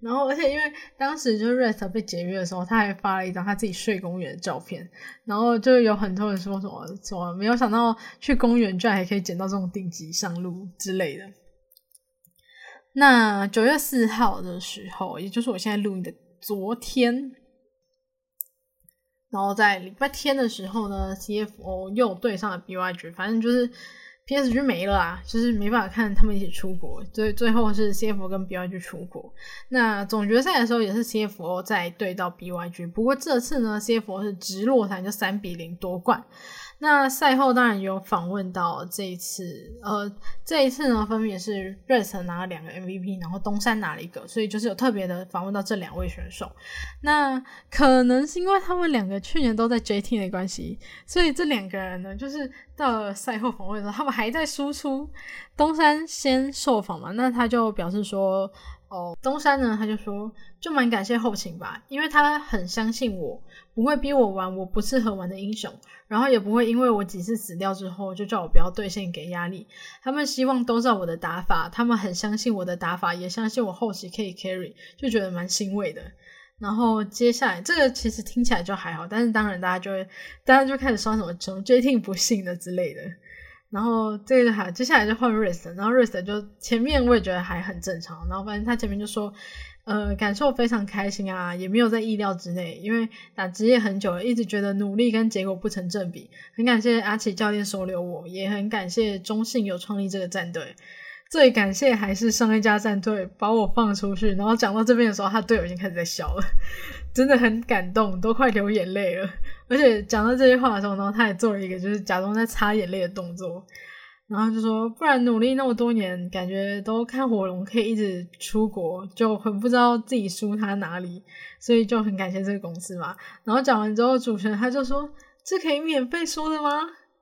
然后，而且因为当时就 Rest 被解约的时候，他还发了一张他自己睡公园的照片，然后就有很多人说什么什么，没有想到去公园居然还可以捡到这种顶级上路之类的。那九月四号的时候，也就是我现在录音的昨天，然后在礼拜天的时候呢，CFO 又对上了 BYG，反正就是 PSG 没了啊，就是没办法看他们一起出国，所以最后是 CFO 跟 BYG 出国。那总决赛的时候也是 CFO 在对到 BYG，不过这次呢，CFO 是直落台就三比零夺冠。那赛后当然有访问到这一次，呃，这一次呢分别是 Rest 拿了两个 MVP，然后东山拿了一个，所以就是有特别的访问到这两位选手。那可能是因为他们两个去年都在 JT 的关系，所以这两个人呢，就是到了赛后访问的时候，他们还在输出。东山先受访嘛，那他就表示说。哦，东山呢，他就说，就蛮感谢后勤吧，因为他很相信我，不会逼我玩我不适合玩的英雄，然后也不会因为我几次死掉之后就叫我不要兑现给压力。他们希望都照我的打法，他们很相信我的打法，也相信我后期可以 carry，就觉得蛮欣慰的。然后接下来这个其实听起来就还好，但是当然大家就会，大家就开始说什么什么 J T 不信的之类的。然后这个还接下来就换 Rest，然后 Rest 就前面我也觉得还很正常，然后反正他前面就说，呃，感受非常开心啊，也没有在意料之内，因为打职业很久了，一直觉得努力跟结果不成正比，很感谢阿奇教练收留我，也很感谢中信有创立这个战队，最感谢还是上一家战队把我放出去，然后讲到这边的时候，他队友已经开始在笑了，真的很感动，都快流眼泪了。<laughs> 而且讲到这句话的时候，然后他也做了一个就是假装在擦眼泪的动作，然后就说：“不然努力那么多年，感觉都看火龙可以一直出国，就很不知道自己输他哪里，所以就很感谢这个公司嘛。”然后讲完之后，主持人他就说：“这可以免费说的吗？”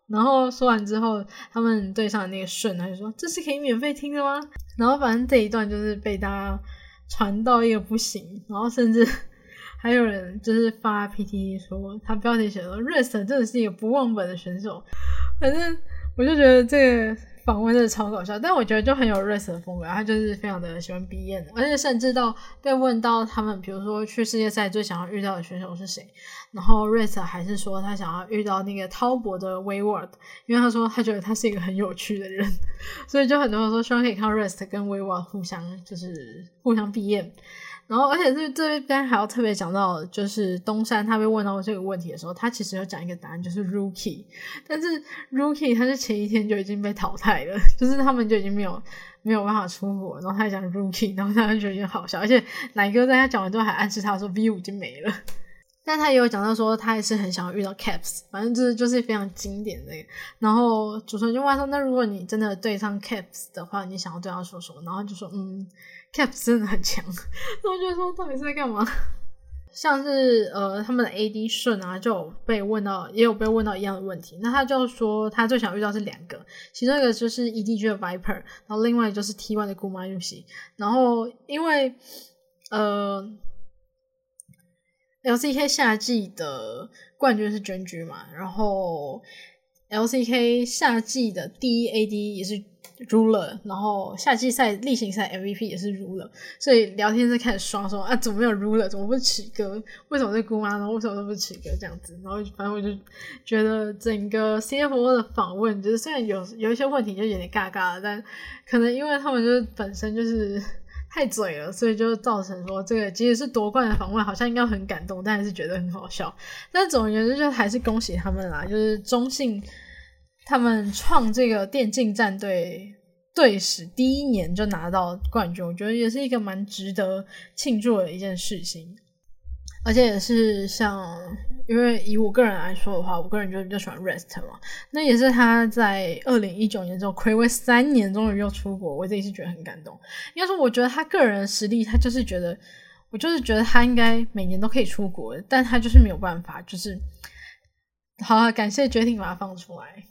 然后说完之后，他们对上那个顺他就说：“这是可以免费听的吗？”然后反正这一段就是被大家传到一个不行，然后甚至。还有人就是发 PTT 说，他标题写说 Rest 真的是一个不忘本的选手。反正我就觉得这个访问真的超搞笑，但我觉得就很有 Rest 的风格。他就是非常的喜欢 B N，而且甚至到被问到他们，比如说去世界赛最想要遇到的选手是谁，然后 Rest 还是说他想要遇到那个滔博的 Wayward，因为他说他觉得他是一个很有趣的人，所以就很多人说希望可以看到 Rest 跟 Wayward 互相就是互相 B N。然后，而且这这边还要特别讲到，就是东山他被问到这个问题的时候，他其实有讲一个答案，就是 Rookie。但是 Rookie 他是前一天就已经被淘汰了，<laughs> 就是他们就已经没有没有办法出国。然后他讲 Rookie，然后他就觉得好笑。而且奶哥在他讲完之后还暗示他说 V 五已经没了。<laughs> 但他也有讲到说他也是很想要遇到 Caps，反正就是就是非常经典的。然后主持人就问说：“那如果你真的对上 Caps 的话，你想要对他说什么？”然后就说：“嗯。” Caps 真的很强，那我就说到底是在干嘛？像是呃，他们的 AD 顺啊，就有被问到，也有被问到一样的问题。那他就说他最想遇到是两个，其中一个就是 EDG 的 Viper，然后另外就是 T1 的 g u m a y u 然后因为呃，LCK 夏季的冠军是娟居嘛，然后 LCK 夏季的第一 AD 也是。Ruler，然后夏季赛例行赛 MVP 也是 Ruler，所以聊天就开始刷说啊，怎么没有 Ruler？怎么不是曲哥？为什么是姑妈呢？为什么都不是曲哥这样子？然后反正我就觉得整个 CFO 的访问，就是虽然有有一些问题就有点尬尬的，但可能因为他们就是本身就是 <laughs> 太嘴了，所以就造成说这个即使是夺冠的访问，好像应该很感动，但还是觉得很好笑。但总而言之，就还是恭喜他们啦，就是中性。他们创这个电竞战队队史第一年就拿到冠军，我觉得也是一个蛮值得庆祝的一件事情。而且也是像，因为以我个人来说的话，我个人就比较喜欢 Rest 嘛。那也是他在二零一九年之后暌违三年，终于又出国，我自己是觉得很感动。应该说，我觉得他个人实力，他就是觉得，我就是觉得他应该每年都可以出国，但他就是没有办法，就是好感谢决定把他放出来。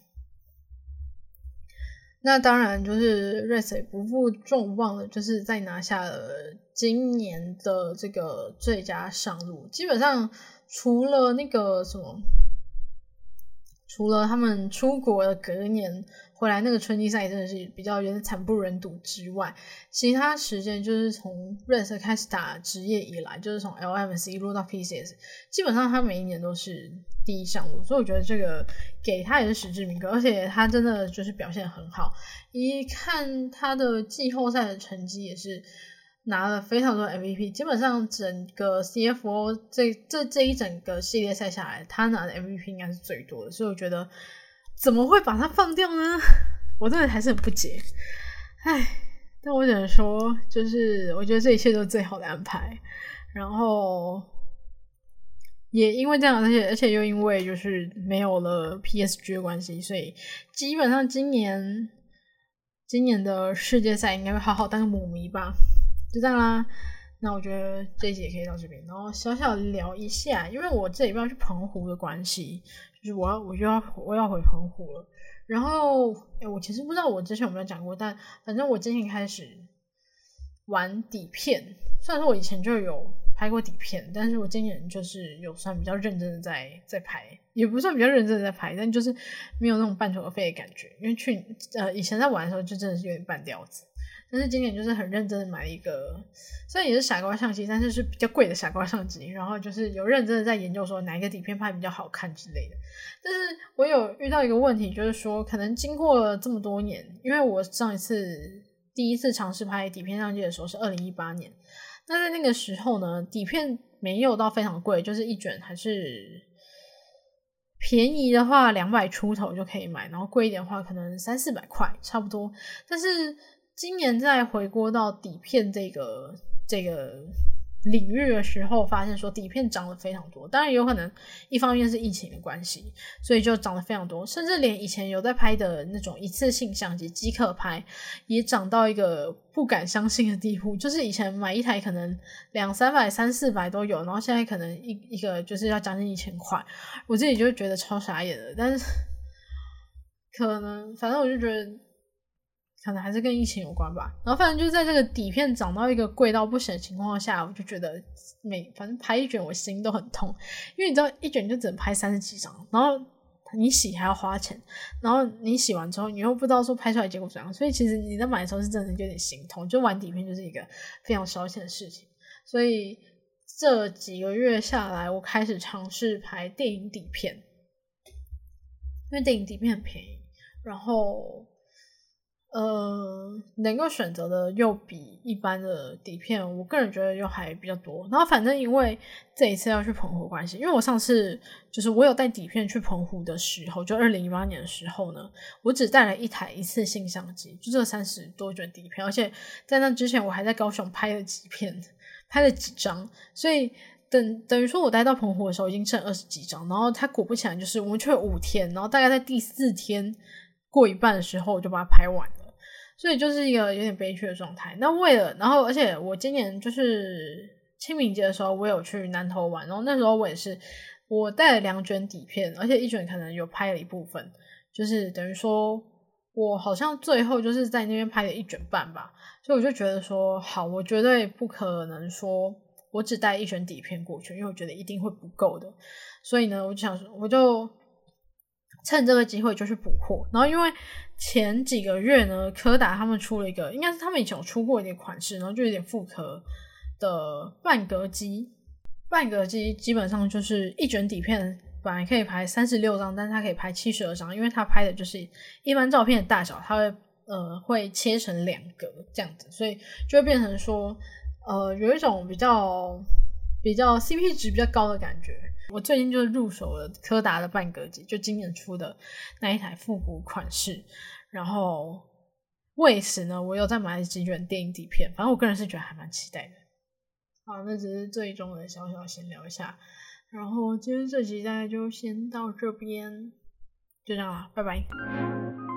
那当然，就是 Ras 也不负众望的，就是在拿下了今年的这个最佳上路。基本上，除了那个什么，除了他们出国的隔年回来那个春季赛真的是比较有点惨不忍睹之外，其他时间就是从 Rest 开始打职业以来，就是从 LMC 落到 PCS，基本上他每一年都是。第一项目，所以我觉得这个给他也是实至名归，而且他真的就是表现很好。一看他的季后赛的成绩，也是拿了非常多 MVP，基本上整个 CFO 这这这一整个系列赛下来，他拿的 MVP 应该是最多的。所以我觉得怎么会把他放掉呢？<laughs> 我真的还是很不解。唉，但我只能说，就是我觉得这一切都是最好的安排。然后也因为这样，而且而且又因为就是没有了 PSG 的关系，所以基本上今年今年的世界赛应该会好好当个母迷吧。就这样啦。那我觉得这一集也可以到这边，然后小小聊一下，因为我这礼拜要去澎湖的关系，就是我要我就要我要回澎湖了。然后，哎，我其实不知道我之前有没有讲过，但反正我今年开始玩底片。虽然说我以前就有拍过底片，但是我今年就是有算比较认真的在在拍，也不算比较认真的在拍，但就是没有那种半途而废的感觉。因为去呃以前在玩的时候，就真的是有点半吊子。但是今年就是很认真的买了一个，虽然也是傻瓜相机，但是是比较贵的傻瓜相机。然后就是有认真的在研究说哪一个底片拍比较好看之类的。但是我有遇到一个问题，就是说可能经过了这么多年，因为我上一次第一次尝试拍底片相机的时候是二零一八年，那在那个时候呢，底片没有到非常贵，就是一卷还是便宜的话两百出头就可以买，然后贵一点的话可能三四百块差不多，但是。今年在回锅到底片这个这个领域的时候，发现说底片涨了非常多。当然有可能一方面是疫情的关系，所以就涨了非常多。甚至连以前有在拍的那种一次性相机即可拍，也涨到一个不敢相信的地步。就是以前买一台可能两三百、三四百都有，然后现在可能一一个就是要将近一千块。我自己就觉得超傻眼的。但是可能反正我就觉得。可能还是跟疫情有关吧，然后反正就在这个底片涨到一个贵到不行的情况下，我就觉得每反正拍一卷我心都很痛，因为你知道一卷就只能拍三十几张，然后你洗还要花钱，然后你洗完之后你又不知道说拍出来结果怎样，所以其实你在买的时候是真的有点心痛，就玩底片就是一个非常烧钱的事情，所以这几个月下来，我开始尝试拍电影底片，因为电影底片很便宜，然后。呃，能够选择的又比一般的底片，我个人觉得又还比较多。然后反正因为这一次要去澎湖关系，因为我上次就是我有带底片去澎湖的时候，就二零一八年的时候呢，我只带了一台一次性相机，就这三十多卷底片，而且在那之前我还在高雄拍了几片，拍了几张，所以等等于说我带到澎湖的时候已经剩二十几张，然后它果不其然就是我们去了五天，然后大概在第四天过一半的时候我就把它拍完了。所以就是一个有点悲剧的状态。那为了，然后而且我今年就是清明节的时候，我有去南头玩，然后那时候我也是我带了两卷底片，而且一卷可能有拍了一部分，就是等于说我好像最后就是在那边拍了一卷半吧。所以我就觉得说，好，我绝对不可能说我只带一卷底片过去，因为我觉得一定会不够的。所以呢，我就想说，我就。趁这个机会就去补货，然后因为前几个月呢，柯达他们出了一个，应该是他们以前有出过一点款式，然后就有点复刻的半格机。半格机基本上就是一卷底片本来可以拍三十六张，但是它可以拍七十二张，因为它拍的就是一般照片的大小，它会呃会切成两格这样子，所以就会变成说呃有一种比较比较 CP 值比较高的感觉。我最近就入手了柯达的半格机，就今年出的那一台复古款式。然后为此呢，我又再买了几卷电影底片。反正我个人是觉得还蛮期待的。好，那只是最终的小小闲聊一下。然后今天这集大概就先到这边，就这样了，拜拜。